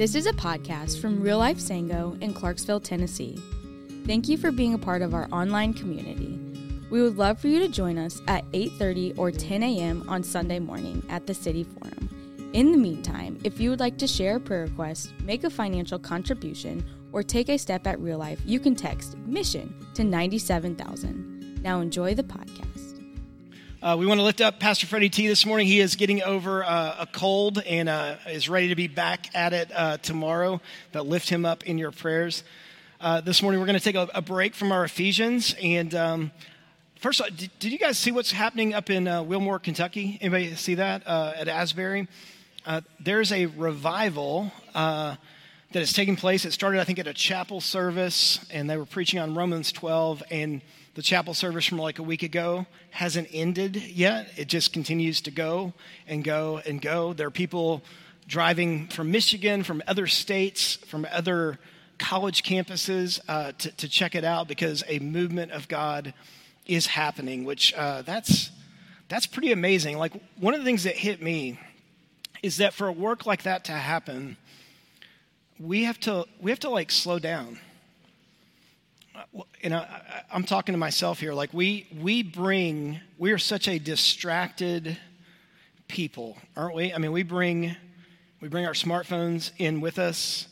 This is a podcast from Real Life Sango in Clarksville, Tennessee. Thank you for being a part of our online community. We would love for you to join us at 8:30 or 10 a.m. on Sunday morning at the City Forum. In the meantime, if you would like to share a prayer request, make a financial contribution, or take a step at real life, you can text mission to 97,000. Now enjoy the podcast. Uh, we want to lift up Pastor Freddie T this morning. He is getting over uh, a cold and uh, is ready to be back at it uh, tomorrow. But lift him up in your prayers. Uh, this morning, we're going to take a, a, break from our Ephesians. And um, first, did, did, you guys see what's happening up in uh, Wilmore, Kentucky? Anybody see that at Asbury? there's a revival that is taking place. It started, I think, at a chapel service, and they were preaching on Romans 12. And the chapel service from like a week ago hasn't ended yet. It just continues to go and go and go. There are people driving from Michigan, from other states, from other college campuses uh, to, to, check it out because a movement of God is happening, which uh, that's, that's pretty amazing. Like, one of the things that hit me is that for a work like that to happen, we have to, we have to like slow down you know, I'm talking to myself here. Like we we bring we are such a distracted people, aren't we? I mean, we bring we bring our smartphones in with us.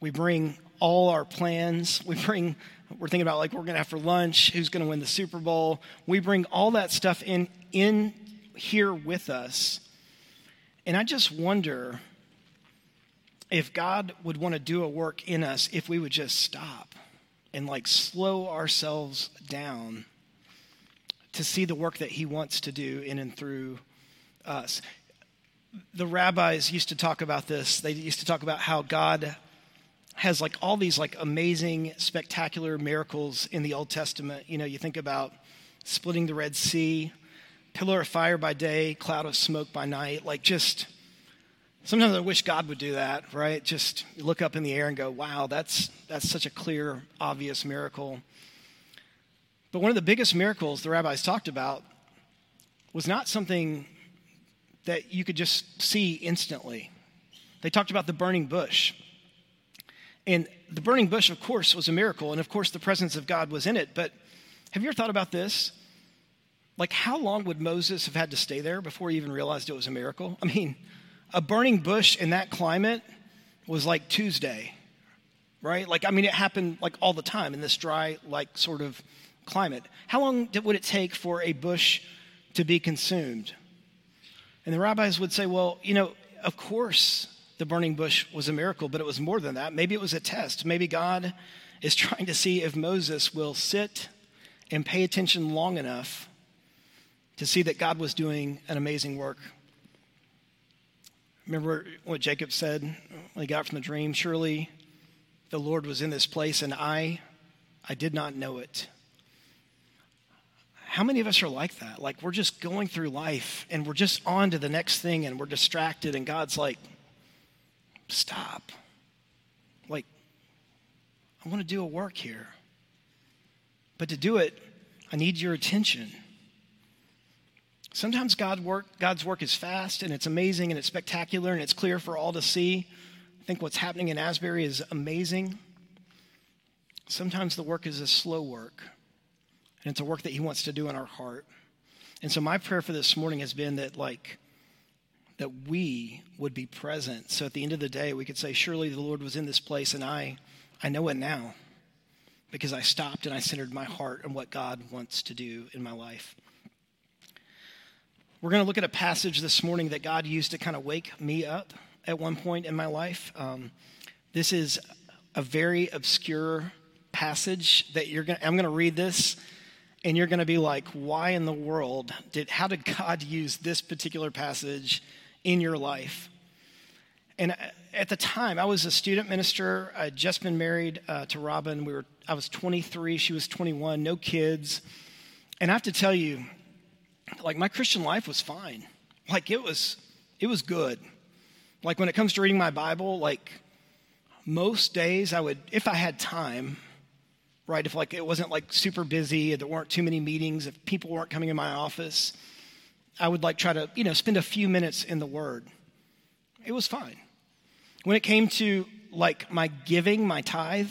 We bring all our plans. We bring we're thinking about like we're going to have for lunch, who's going to win the Super Bowl. We bring all that stuff in in here with us. And I just wonder if God would want to do a work in us if we would just stop and like slow ourselves down to see the work that he wants to do in and through us. The rabbis used to talk about this. They used to talk about how God has like all these like amazing spectacular miracles in the Old Testament. You know, you think about splitting the Red Sea, pillar of fire by day, cloud of smoke by night, like just Sometimes I wish God would do that, right? Just look up in the air and go, wow, that's, that's such a clear, obvious miracle. But one of the biggest miracles the rabbis talked about was not something that you could just see instantly. They talked about the burning bush. And the burning bush, of course, was a miracle. And of course, the presence of God was in it. But have you ever thought about this? Like, how long would Moses have had to stay there before he even realized it was a miracle? I mean, a burning bush in that climate was like Tuesday, right? Like, I mean, it happened like all the time in this dry, like sort of climate. How long would it take for a bush to be consumed? And the rabbis would say, well, you know, of course the burning bush was a miracle, but it was more than that. Maybe it was a test. Maybe God is trying to see if Moses will sit and pay attention long enough to see that God was doing an amazing work Remember what Jacob said when he got from the dream? Surely the Lord was in this place and I, I did not know it. How many of us are like that? Like we're just going through life and we're just on to the next thing and we're distracted and God's like, stop. Like, I want to do a work here. But to do it, I need your attention. Sometimes God work, God's work is fast and it's amazing and it's spectacular and it's clear for all to see. I think what's happening in Asbury is amazing. Sometimes the work is a slow work, and it's a work that He wants to do in our heart. And so, my prayer for this morning has been that, like, that we would be present. So at the end of the day, we could say, Surely the Lord was in this place, and I, I know it now because I stopped and I centered my heart on what God wants to do in my life. We're going to look at a passage this morning that God used to kind of wake me up at one point in my life. Um, this is a very obscure passage that you're going. to, I'm going to read this, and you're going to be like, "Why in the world did? How did God use this particular passage in your life?" And at the time, I was a student minister. I'd just been married uh, to Robin. We were. I was 23. She was 21. No kids. And I have to tell you, like my Christian life was fine. Like it was it was good. Like when it comes to reading my Bible, like most days I would if I had time, right, if like it wasn't like super busy, there weren't too many meetings, if people weren't coming in my office, I would like try to, you know, spend a few minutes in the word. It was fine. When it came to like my giving, my tithe,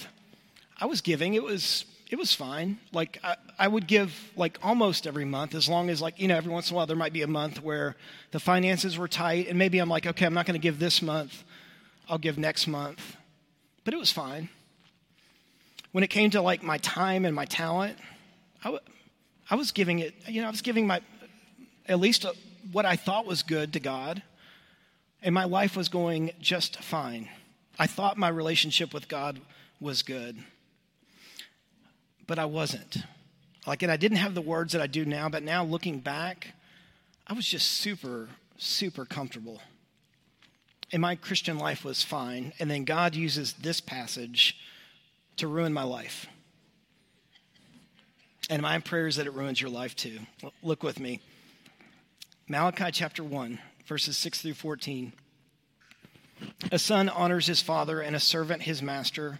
I was giving. It was it was fine. Like I, I, would give like almost every month, as long as like you know every once in a while there might be a month where the finances were tight, and maybe I'm like, okay, I'm not going to give this month. I'll give next month, but it was fine. When it came to like my time and my talent, I, w- I was giving it. You know, I was giving my at least a, what I thought was good to God, and my life was going just fine. I thought my relationship with God was good but I wasn't. Like, and I didn't have the words that I do now, but now looking back, I was just super, super comfortable. And my Christian life was fine. And then God uses this passage to ruin my life. And my prayer is that it ruins your life too. Look with me. Malachi chapter 1, verses 6 through 14. A son honors his father, and a servant his master.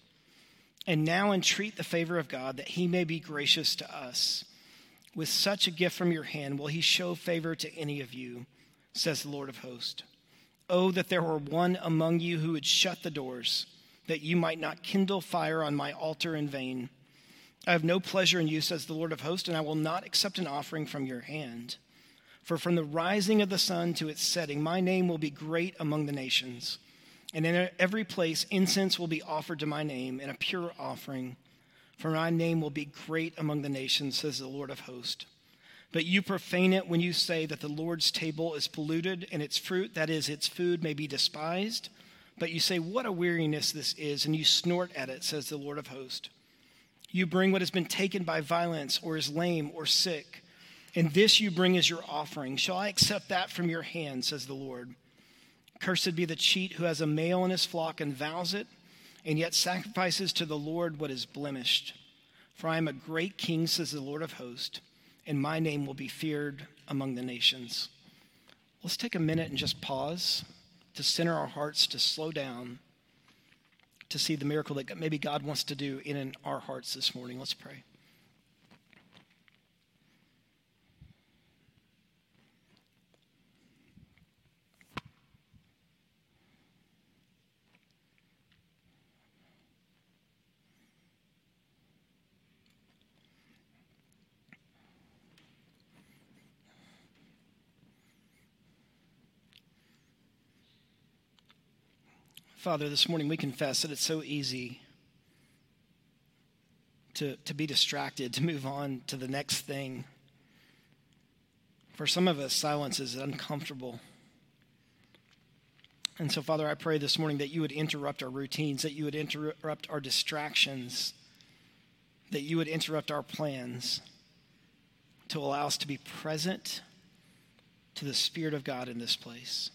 and now entreat the favor of God that he may be gracious to us. With such a gift from your hand, will he show favor to any of you, says the Lord of hosts. Oh, that there were one among you who would shut the doors, that you might not kindle fire on my altar in vain. I have no pleasure in you, says the Lord of hosts, and I will not accept an offering from your hand. For from the rising of the sun to its setting, my name will be great among the nations. And in every place, incense will be offered to my name, and a pure offering. For my name will be great among the nations, says the Lord of hosts. But you profane it when you say that the Lord's table is polluted, and its fruit, that is, its food, may be despised. But you say, What a weariness this is, and you snort at it, says the Lord of hosts. You bring what has been taken by violence, or is lame, or sick, and this you bring as your offering. Shall I accept that from your hand, says the Lord? Cursed be the cheat who has a male in his flock and vows it, and yet sacrifices to the Lord what is blemished. For I am a great king, says the Lord of hosts, and my name will be feared among the nations. Let's take a minute and just pause to center our hearts, to slow down, to see the miracle that maybe God wants to do in our hearts this morning. Let's pray. Father, this morning we confess that it's so easy to, to be distracted, to move on to the next thing. For some of us, silence is uncomfortable. And so, Father, I pray this morning that you would interrupt our routines, that you would interrupt our distractions, that you would interrupt our plans to allow us to be present to the Spirit of God in this place.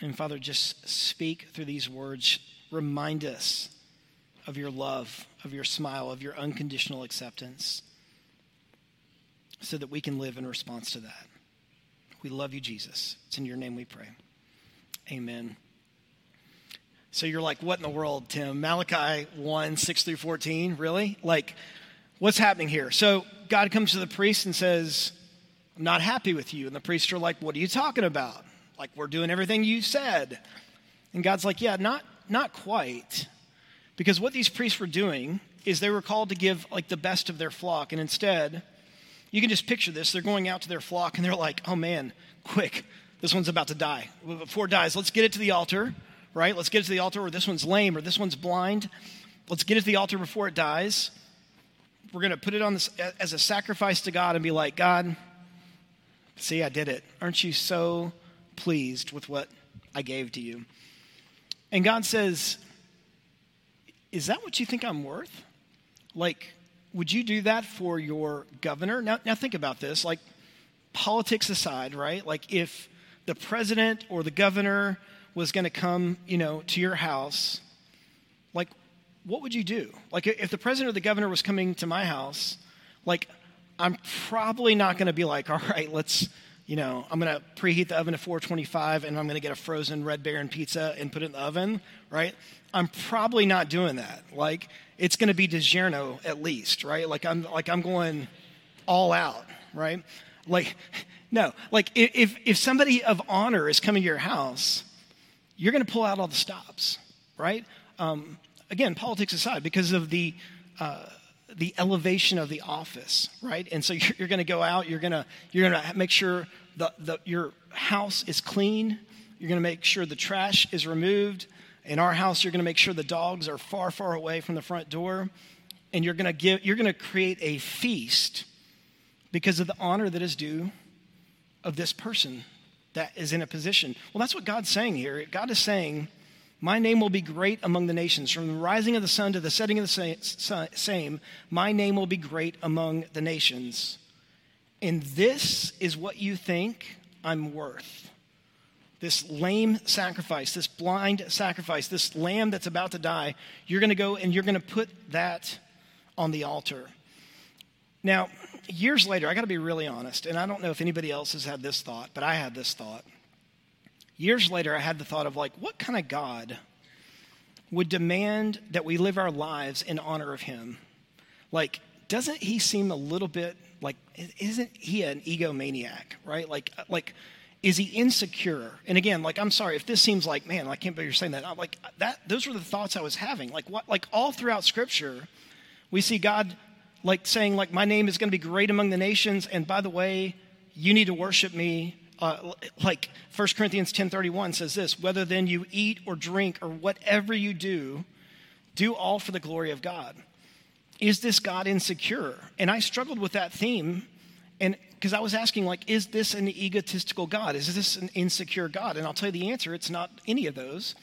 And Father, just speak through these words. Remind us of your love, of your smile, of your unconditional acceptance, so that we can live in response to that. We love you, Jesus. It's in your name we pray. Amen. So you're like, what in the world, Tim? Malachi 1, 6 through 14? Really? Like, what's happening here? So God comes to the priest and says, I'm not happy with you. And the priests are like, What are you talking about? Like we're doing everything you said. And God's like, yeah, not not quite. Because what these priests were doing is they were called to give like the best of their flock and instead you can just picture this. They're going out to their flock and they're like, "Oh man, quick. This one's about to die. Before it dies, let's get it to the altar." Right? Let's get it to the altar or this one's lame or this one's blind. Let's get it to the altar before it dies. We're going to put it on this as a sacrifice to God and be like, "God, see, I did it. Aren't you so pleased with what I gave to you. And God says, Is that what you think I'm worth? Like, would you do that for your governor? Now, now think about this. Like, politics aside, right? Like, if the president or the governor was going to come, you know, to your house, like, what would you do? Like, if the president or the governor was coming to my house, like, I'm probably not going to be like, all right, let's, you know, I'm to preheat the oven to 425 and I'm to get a frozen Red Baron pizza and put it in the oven, right? I'm probably not doing that. Like, it's to be DiGiorno at least, right? Like, I'm like I'm going all out, right? Like, no, like if if somebody of honor is coming to your house, you're to pull out all the stops, right? Um, again, politics aside, because of the uh, the elevation of the office, right? And so you're, you're going to go out. You're going to you're going to make sure the, the your house is clean. You're going to make sure the trash is removed. In our house, you're going to make sure the dogs are far, far away from the front door, and you're going to give you're going to create a feast because of the honor that is due of this person that is in a position. Well, that's what God's saying here. God is saying, My name will be great among the nations. From the rising of the sun to the setting of the same, my name will be great among the nations. And this is what you think I'm worth. This lame sacrifice, this blind sacrifice, this lamb that's about to die, you're going to go and you're going to put that on the altar. Now, years later, I got to be really honest, and I don't know if anybody else has had this thought, but I had this thought. Years later, I had the thought of like, what kind of God would demand that we live our lives in honor of Him? Like, doesn't He seem a little bit like, isn't He an egomaniac, right? Like, uh, like, is he insecure? And again, like, I'm sorry if this seems like, man, I can't believe you're saying that. I'm like uh, that. Those were the thoughts I was having. Like, what? Like all throughout Scripture, we see God like saying like my name is going to be great among the nations and by the way you need to worship me uh, like 1 corinthians 10.31 says this whether then you eat or drink or whatever you do do all for the glory of god. Is this god insecure? And i struggled with that theme and because i was asking like is this an egotistical god? Is this an insecure god? And i'll tell you the answer it's not any of those.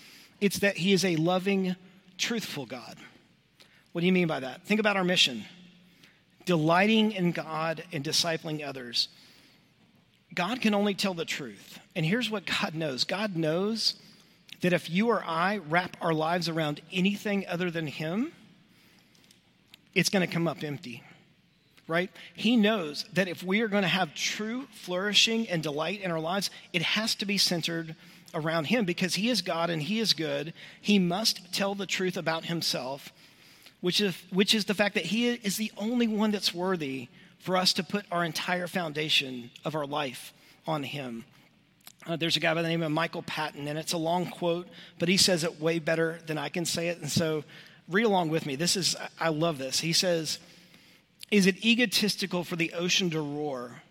It's that he is a loving truthful god. What do you mean by that? Think about our mission. Delighting in God and discipling others. God can only tell the truth. And here's what God knows God knows that if you or I wrap our lives around anything other than Him, it's going to come up empty, right? He knows that if we are going to have true flourishing and delight in our lives, it has to be centered around Him because He is God and He is good. He must tell the truth about Himself which is, which is the fact that He is the only one that's worthy for us to put our entire foundation of our life on Him. Uh, there's a guy by the name of Michael Patton, and it's a long quote, but he says it way better than I can say it. And so read along with me. This is, I love this. He says, Is it egotistical for the ocean to roar?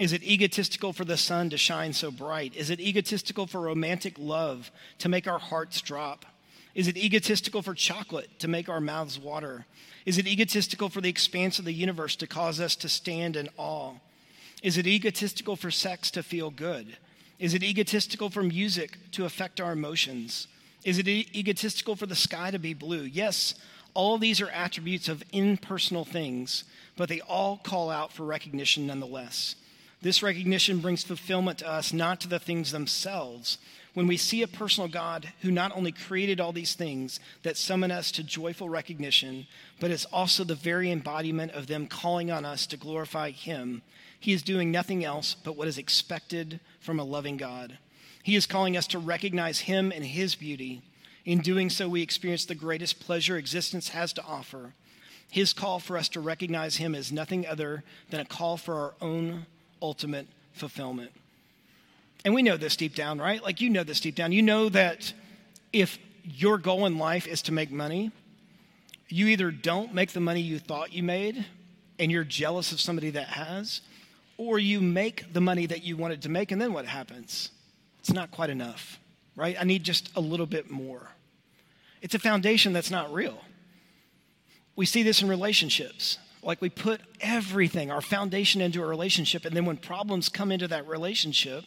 Is it egotistical for the sun to shine so bright? Is it egotistical for romantic love to make our hearts drop? Is it egotistical for chocolate to make our mouths water? Is it egotistical for the expanse of the universe to cause us to stand in awe? Is it egotistical for sex to feel good? Is it egotistical for music to affect our emotions? Is it egotistical for the sky to be blue? Yes, all these are attributes of impersonal things, but they all call out for recognition nonetheless. This recognition brings fulfillment to us, not to the things themselves, when we see a personal God who not only created all these things that summon us to joyful recognition, but is also the very embodiment of them calling on us to glorify Him, He is doing nothing else but what is expected from a loving God. He is calling us to recognize Him and His beauty. In doing so, we experience the greatest pleasure existence has to offer. His call for us to recognize Him is nothing other than a call for our own ultimate fulfillment. And we know this deep down, right? Like you know this deep down. You know that if your goal in life is to make money, you either don't make the money you thought you made and you're jealous of somebody that has, or you make the money that you wanted to make, and then what happens? It's not quite enough, right? I need just a little bit more. It's a foundation that's not real. We see this in relationships. Like we put everything, our foundation into a relationship, and then when problems come into that relationship,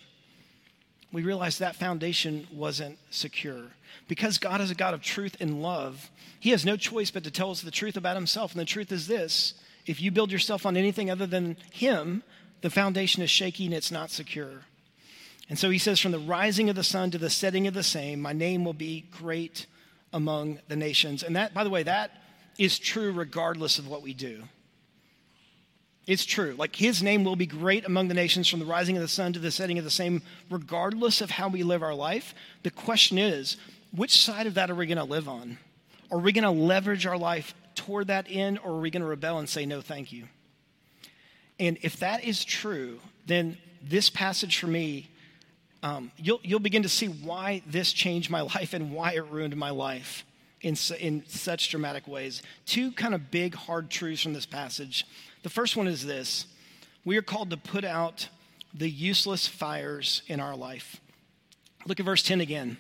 we realize that foundation wasn't secure. Because God is a God of truth and love, He has no choice but to tell us the truth about Himself. And the truth is this if you build yourself on anything other than Him, the foundation is shaky and it's not secure. And so he says, From the rising of the sun to the setting of the same, my name will be great among the nations. And that, by the way, that is true regardless of what we do. It's true. Like his name will be great among the nations from the rising of the sun to the setting of the same, regardless of how we live our life. The question is, which side of that are we going to live on? Are we going to leverage our life toward that end, or are we going to rebel and say, no, thank you? And if that is true, then this passage for me, um, you'll, you'll begin to see why this changed my life and why it ruined my life in, in such dramatic ways. Two kind of big, hard truths from this passage. The first one is this we are called to put out the useless fires in our life. Look at verse 10 again.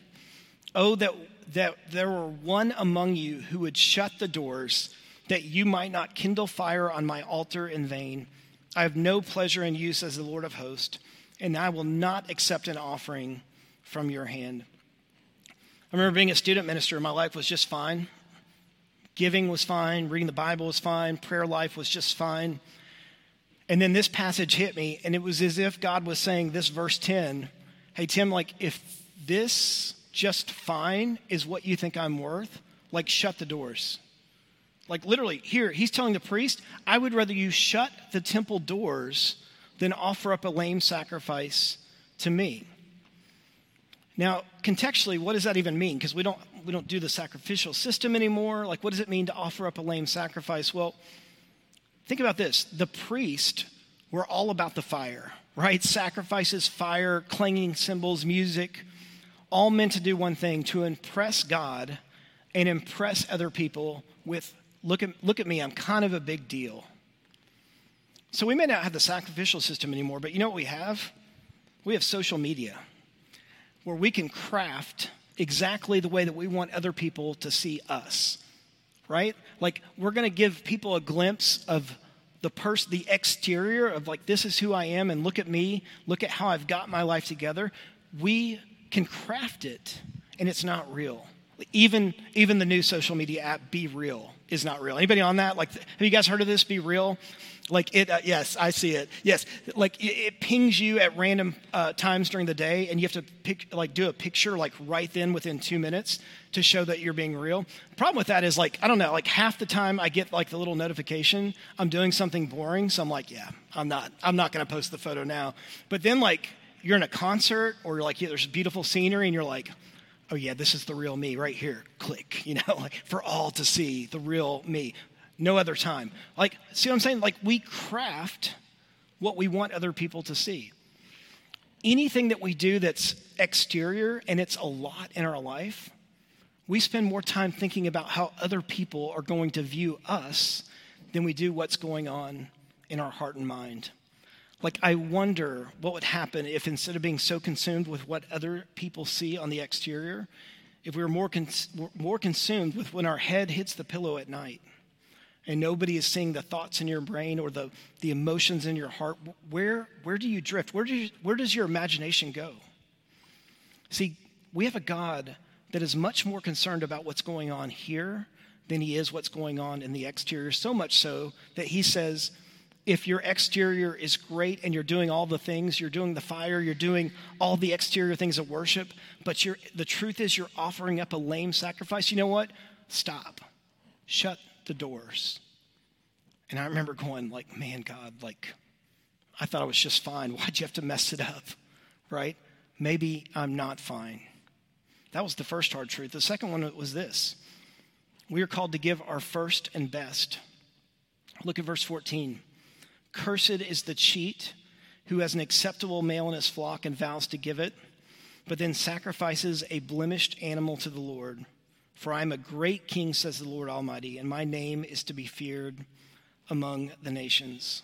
Oh, that, that there were one among you who would shut the doors, that you might not kindle fire on my altar in vain. I have no pleasure in you, says the Lord of hosts, and I will not accept an offering from your hand. I remember being a student minister, my life was just fine. Giving was fine, reading the Bible was fine, prayer life was just fine. And then this passage hit me, and it was as if God was saying, this verse 10, hey, Tim, like, if this just fine is what you think I'm worth, like, shut the doors. Like, literally, here, he's telling the priest, I would rather you shut the temple doors than offer up a lame sacrifice to me. Now, contextually, what does that even mean? Because we we don't do the sacrificial system anymore. Like, what does it mean to offer up a lame sacrifice? Well, think about this the priest were all about the fire, right? Sacrifices, fire, clanging cymbals, music, all meant to do one thing to impress God and impress other people with look at, look at me, I'm kind of a big deal. So we may not have the sacrificial system anymore, but you know what we have? We have social media where we can craft exactly the way that we want other people to see us, right? Like we're going to give people a glimpse of the person, the exterior of like, this is who I am, and look at me, look at how I've got my life together. We can craft it, and it's not real. Even, even the new social media app, Be Real, is not real. Anybody on that? Like, have you guys heard of this? Be Real? Like it, uh, yes, I see it. Yes, like it, it pings you at random uh, times during the day, and you have to pick, like do a picture like right then within two minutes to show that you're being real. Problem with that is like I don't know, like half the time I get like the little notification I'm doing something boring, so I'm like, yeah, I'm not, I'm not to post the photo now. But then like you're in a concert or you're like yeah, there's beautiful scenery, and you're like, oh yeah, this is the real me right here. Click, you know, like for all to see the real me no other time. Like, see what I'm saying? Like, we craft what we want other people to see. Anything that we do that's exterior and it's a lot in our life, we spend more time thinking about how other people are going to view us than we do what's going on in our heart and mind. Like, I wonder what would happen if instead of being so consumed with what other people see on the exterior, if we were more, cons- more consumed with when our head hits the pillow at night and nobody is seeing the thoughts in your brain or the, the emotions in your heart, where, where do you drift? Where, do you, where does your imagination go? See, we have a God that is much more concerned about what's going on here than he is what's going on in the exterior, so much so that he says, if your exterior is great and you're doing all the things, you're doing the fire, you're doing all the exterior things of worship, but the truth is you're offering up a lame sacrifice, you know what? Stop. Shut the doors. And I remember going, like, man, God, like, I thought I was just fine. Why'd you have to mess it up? Right? Maybe I'm not fine. That was the first hard truth. The second one was this we are called to give our first and best. Look at verse 14. Cursed is the cheat who has an acceptable male in his flock and vows to give it, but then sacrifices a blemished animal to the Lord. For I am a great king, says the Lord Almighty, and my name is to be feared among the nations.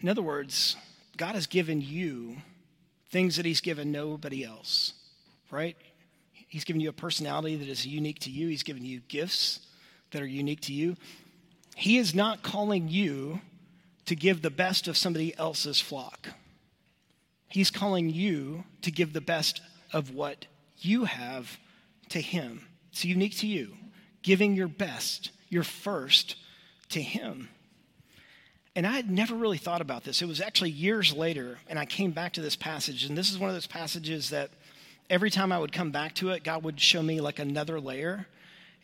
In other words, God has given you things that He's given nobody else, right? He's given you a personality that is unique to you, He's given you gifts that are unique to you. He is not calling you to give the best of somebody else's flock. He's calling you to give the best of what you have to Him. It's unique to you, giving your best, your first to Him. and I had never really thought about this. It was actually years later, and I came back to this passage, and this is one of those passages that every time I would come back to it, God would show me like another layer.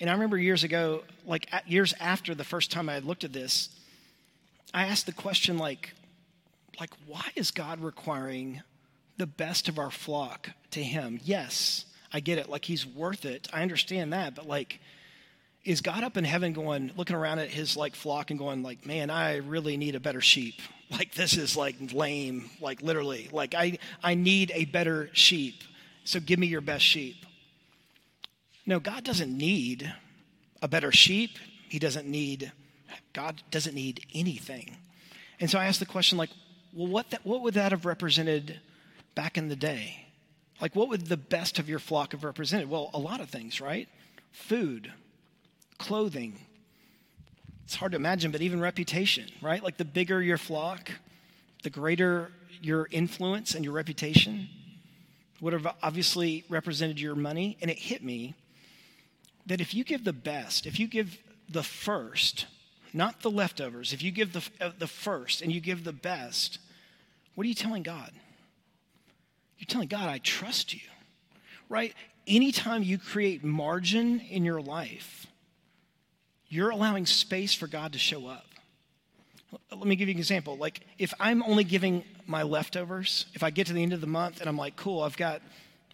And I remember years ago, like years after the first time I had looked at this, I asked the question like, like why is God requiring the best of our flock to Him? Yes, I get it. Like He's worth it. I understand that, but like is God up in heaven going, looking around at his like flock and going like, man, I really need a better sheep. Like this is like lame, like literally. Like I, I need a better sheep. So give me your best sheep. No, God doesn't need a better sheep. He doesn't need, God doesn't need anything. And so I asked the question like, well, what, that, what would that have represented back in the day? Like, what would the best of your flock have represented? Well, a lot of things, right? Food, clothing. It's hard to imagine, but even reputation, right? Like the bigger your flock, the greater your influence and your reputation would have obviously represented your money. And it hit me that if you give the best, if you give the first, not the leftovers, if you give the, uh, the first and you give the best, what are you telling God? You're telling God, I trust you, right? Anytime you create margin in your life, you're allowing space for God to show up. Let me give you an example. Like, if I'm only giving my leftovers, if I get to the end of the month and I'm like, cool, I've got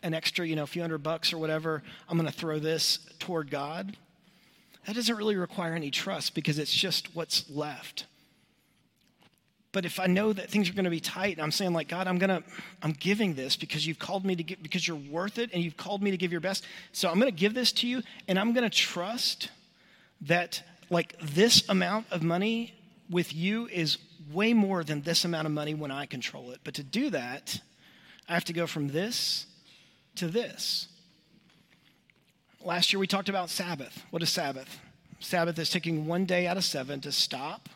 an extra, you know, a few hundred bucks or whatever, I'm going to throw this toward God. That doesn't really require any trust because it's just what's left. But if I know that things are going to be tight, and I'm saying like, God, I'm to, I'm giving this because you've called me to give, because you're worth it and you've called me to give your best. So I'm going to give this to you and I'm going to trust that like this amount of money with you is way more than this amount of money when I control it. But to do that, I have to go from this to this. Last year we talked about Sabbath. What is Sabbath? Sabbath is taking one day out of seven to stop,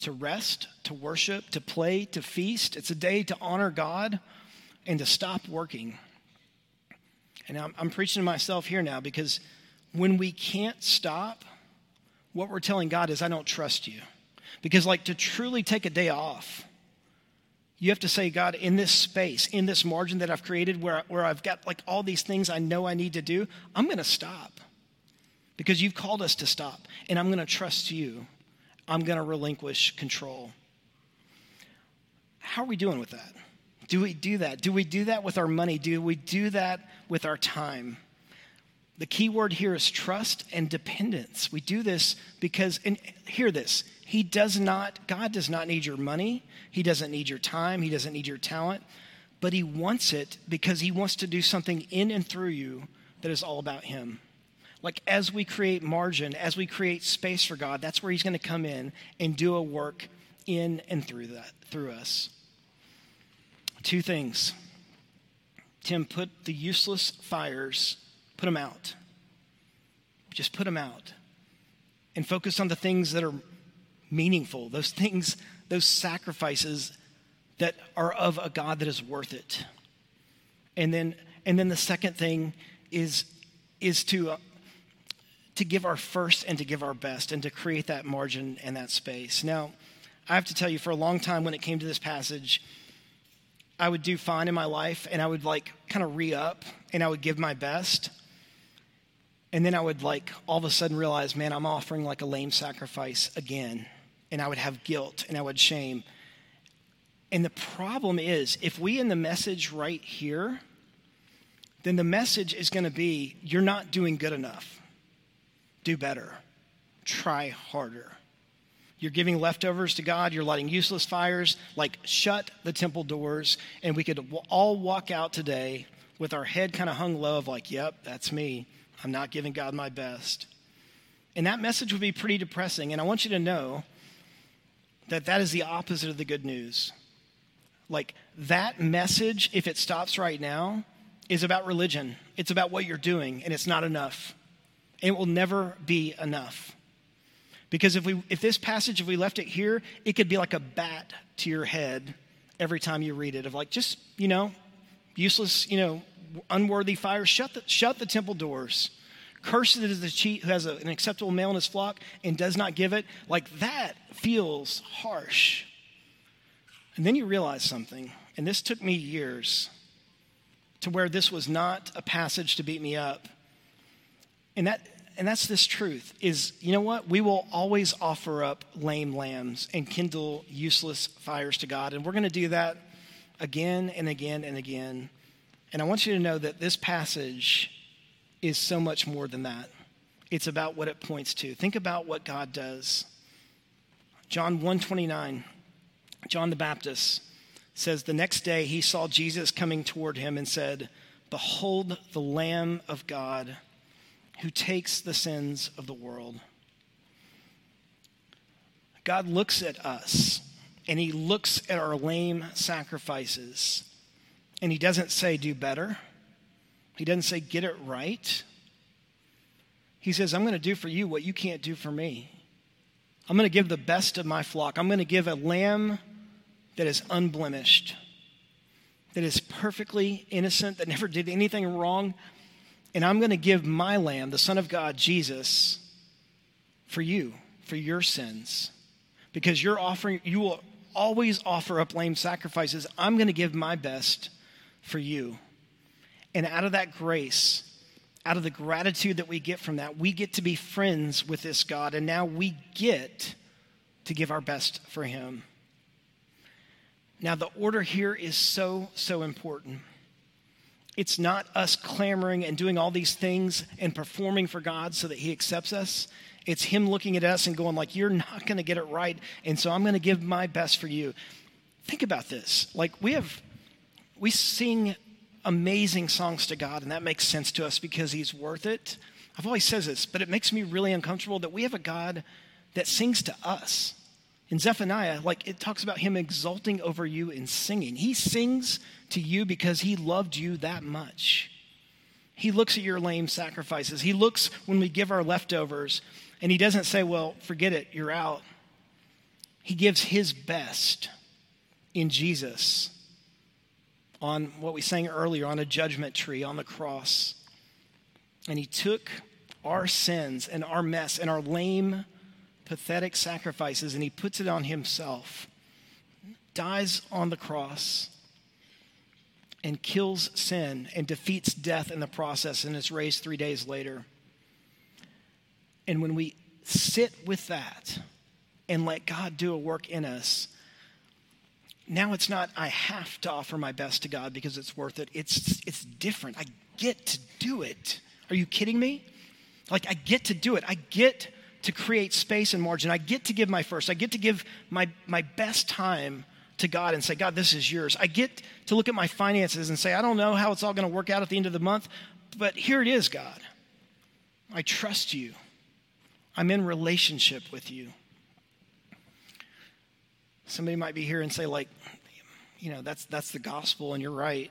to rest, to worship, to play, to feast. It's a day to honor God and to stop working. And I'm, I'm preaching to myself here now because when we can't stop, what we're telling God is, I don't trust you. Because, like, to truly take a day off, you have to say, God, in this space, in this margin that I've created where, where I've got like all these things I know I need to do, I'm going to stop because you've called us to stop. And I'm going to trust you. I'm going to relinquish control. How are we doing with that? Do we do that? Do we do that with our money? Do we do that with our time? The key word here is trust and dependence. We do this because, and hear this, He does not, God does not need your money. He doesn't need your time. He doesn't need your talent. But He wants it because He wants to do something in and through you that is all about Him. Like as we create margin, as we create space for God, that's where He's going to come in and do a work in and through that, through us. Two things. Tim, put the useless fires Put them out. Just put them out. And focus on the things that are meaningful, those things, those sacrifices that are of a God that is worth it. And then, and then the second thing is, is to, to give our first and to give our best and to create that margin and that space. Now, I have to tell you, for a long time when it came to this passage, I would do fine in my life and I would like kind of re up and I would give my best. And then I would like all of a sudden realize, man, I'm offering like a lame sacrifice again. And I would have guilt and I would shame. And the problem is, if we in the message right here, then the message is going to be you're not doing good enough. Do better. Try harder. You're giving leftovers to God. You're lighting useless fires. Like, shut the temple doors. And we could all walk out today with our head kind of hung low, of like, yep, that's me. I'm not giving God my best. And that message would be pretty depressing. And I want you to know that that is the opposite of the good news. Like that message, if it stops right now, is about religion. It's about what you're doing, and it's not enough. And it will never be enough. Because if, we, if this passage, if we left it here, it could be like a bat to your head every time you read it of like, just, you know, useless, you know, unworthy fire, shut the, shut the temple doors. Cursed is the cheat who has a, an acceptable male in his flock and does not give it. Like that feels harsh. And then you realize something, and this took me years to where this was not a passage to beat me up. And that and that's this truth is you know what? We will always offer up lame lambs and kindle useless fires to god and we're going to do that again and again and again. And i want you to know that this passage is so much more than that. It's about what it points to. Think about what god does. John 129 john the baptist says the next day he saw jesus coming toward him and said behold the lamb of god who takes the sins of the world. God looks at us and he looks at our lame sacrifices and he doesn't say, do better. He doesn't say, get it right. He says, I'm going to do for you what you can't do for me. I'm going to give the best of my flock. I'm going to give a lamb that is unblemished, that is perfectly innocent, that never did anything wrong, and I'm going to give my lamb, the Son of God, Jesus, for you, for your sins. Because you're offering, you will always offer up lame sacrifices. I'm going to give my best for you. And out of that grace, out of the gratitude that we get from that, we get to be friends with this God. And now we get to give our best for him. Now, the order here is so, so important. It's not us clamoring and doing all these things and performing for God so that He accepts us. It's Him looking at us and going, like, you're not going to get it right. And so I'm going to give my best for you. Think about this. Like, we have, we sing amazing songs to God, and that makes sense to us because He's worth it. I've always said this, but it makes me really uncomfortable that we have a God that sings to us. In Zephaniah, like it talks about him exulting over you in singing. He sings to you because he loved you that much. He looks at your lame sacrifices. He looks when we give our leftovers and he doesn't say, Well, forget it, you're out. He gives his best in Jesus on what we sang earlier on a judgment tree on the cross. And he took our sins and our mess and our lame pathetic sacrifices and he puts it on himself, dies on the cross, and kills sin and defeats death in the process and is raised three days later. And when we sit with that and let God do a work in us, now it's not I have to offer my best to God because it's worth it. It's it's different. I get to do it. Are you kidding me? Like I get to do it. I get to create space and margin. I get to give my first. I get to give my, my best time to God and say, God, this is yours. I get to look at my finances and say, I don't know how it's all going to work out at the end of the month, but here it is, God. I trust you. I'm in relationship with you. Somebody might be here and say, like, you know, that's that's the gospel, and you're right.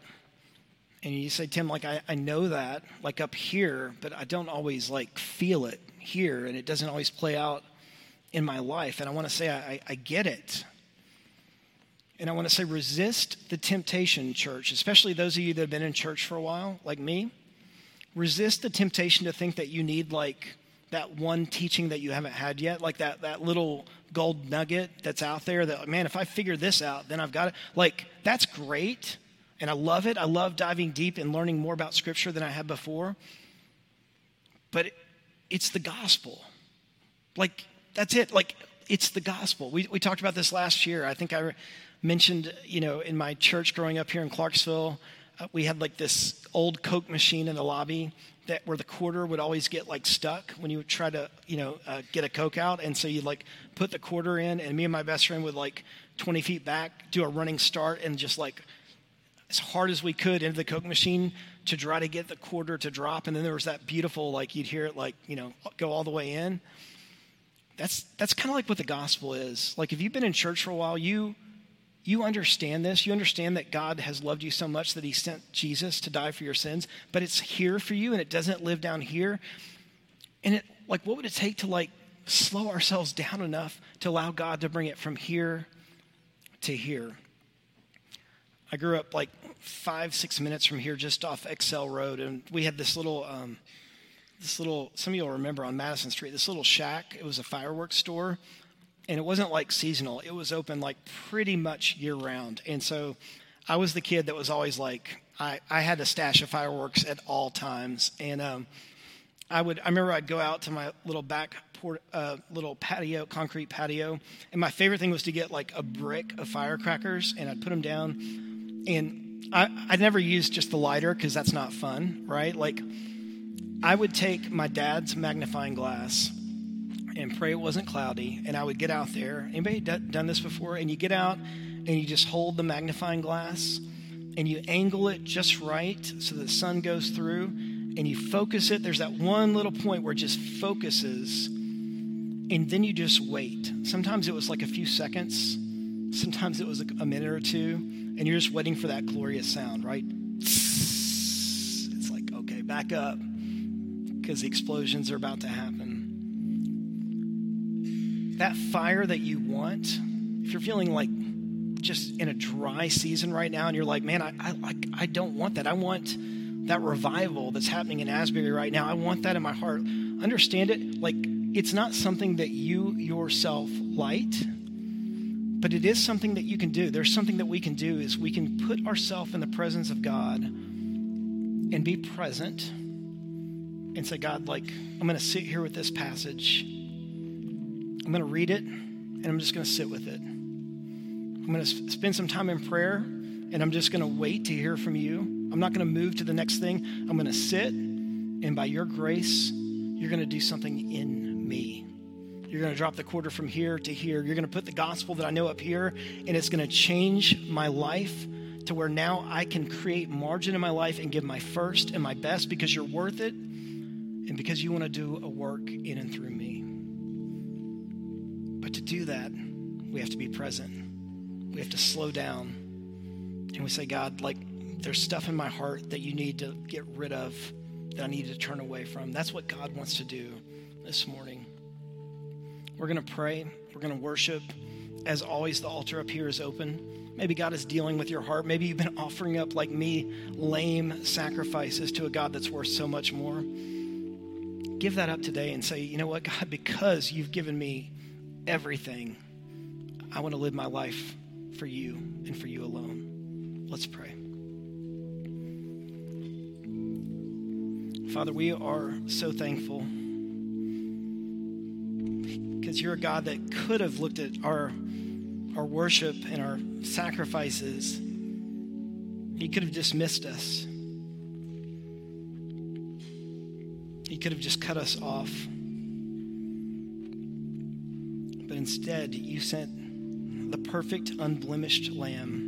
And you say, Tim, like I, I know that, like up here, but I don't always like feel it here, and it doesn't always play out in my life. And I want to say, I, I get it. And I want to say, resist the temptation, church, especially those of you that have been in church for a while, like me. Resist the temptation to think that you need like that one teaching that you haven't had yet, like that, that little gold nugget that's out there that, man, if I figure this out, then I've got it. Like, that's great. And I love it. I love diving deep and learning more about Scripture than I had before. But it's the gospel. Like, that's it. Like, it's the gospel. We, we talked about this last year. I think I mentioned, you know, in my church growing up here in Clarksville, uh, we had like this old Coke machine in the lobby that where the quarter would always get like stuck when you would try to, you know, uh, get a Coke out. And so you'd like put the quarter in, and me and my best friend would like 20 feet back do a running start and just like as hard as we could into the Coke machine to try to get the quarter to drop. And then there was that beautiful, like you'd hear it like, you know, go all the way in. That's that's kind of like what the gospel is. Like if you've been in church for a while, you you understand this. You understand that God has loved you so much that he sent Jesus to die for your sins, but it's here for you and it doesn't live down here. And it like what would it take to like slow ourselves down enough to allow God to bring it from here to here? I grew up like five, six minutes from here, just off Excell Road, and we had this little um, this little, some of you will remember on Madison Street, this little shack. It was a fireworks store. And it wasn't like seasonal, it was open like pretty much year round. And so I was the kid that was always like, I, I had a stash of fireworks at all times. And um, I would, I remember I'd go out to my little back port, uh, little patio, concrete patio. And my favorite thing was to get like a brick of firecrackers and I'd put them down. And I, I never used just the lighter because that's not fun, right? Like, I would take my dad's magnifying glass and pray it wasn't cloudy, and I would get out there. Anybody done this before? And you get out and you just hold the magnifying glass and you angle it just right so the sun goes through and you focus it. There's that one little point where it just focuses, and then you just wait. Sometimes it was like a few seconds, sometimes it was a minute or two, and you're just waiting for that glorious sound, right? It's like, okay, back up because the explosions are about to happen. That fire that you want, if you're feeling like just in a dry season right now and you're like, man, I, I, I don't want that. I want that revival that's happening in Asbury right now. I want that in my heart. Understand it like it's not something that you yourself light, but it is something that you can do. There's something that we can do is we can put ourselves in the presence of God and be present and say, God, like, I'm going to sit here with this passage. I'm going to read it, and I'm just going to sit with it. I'm going to spend some time in prayer, and I'm just going to wait to hear from you. I'm not going to move to the next thing. I'm going to sit, and by your grace, you're going to do something in me. You're going to drop the quarter from here to here. You're going to put the gospel that I know up here, and it's going to change my life to where now I can create margin in my life and give my first and my best because you're worth it and because you want to do a work in and through me. But to do that, we have to be present. We have to slow down. And we say, God, like, there's stuff in my heart that you need to get rid of, that I need to turn away from. That's what God wants to do this morning. We're going to pray, we're going to worship. As always, the altar up here is open. Maybe God is dealing with your heart. Maybe you've been offering up, like me, lame sacrifices to a God that's worth so much more give that up today and say, you know what, God, because you've given me everything, I want to live my life for you and for you alone. Let's pray. Father, we are so thankful because you're a God that could have looked at our, our worship and our sacrifices. He could have dismissed us. He could have just cut us off. But instead, you sent the perfect, unblemished lamb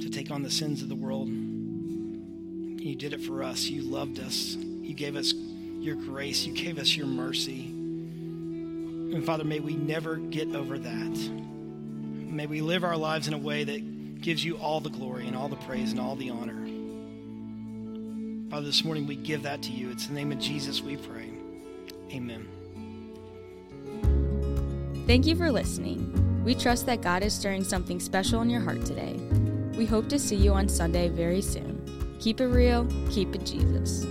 to take on the sins of the world. You did it for us. You loved us. You gave us your grace. You gave us your mercy. And Father, may we never get over that. May we live our lives in a way that gives you all the glory and all the praise and all the honor. Father, this morning we give that to you. It's in the name of Jesus we pray. Amen. Thank you for listening. We trust that God is stirring something special in your heart today. We hope to see you on Sunday very soon. Keep it real, keep it Jesus.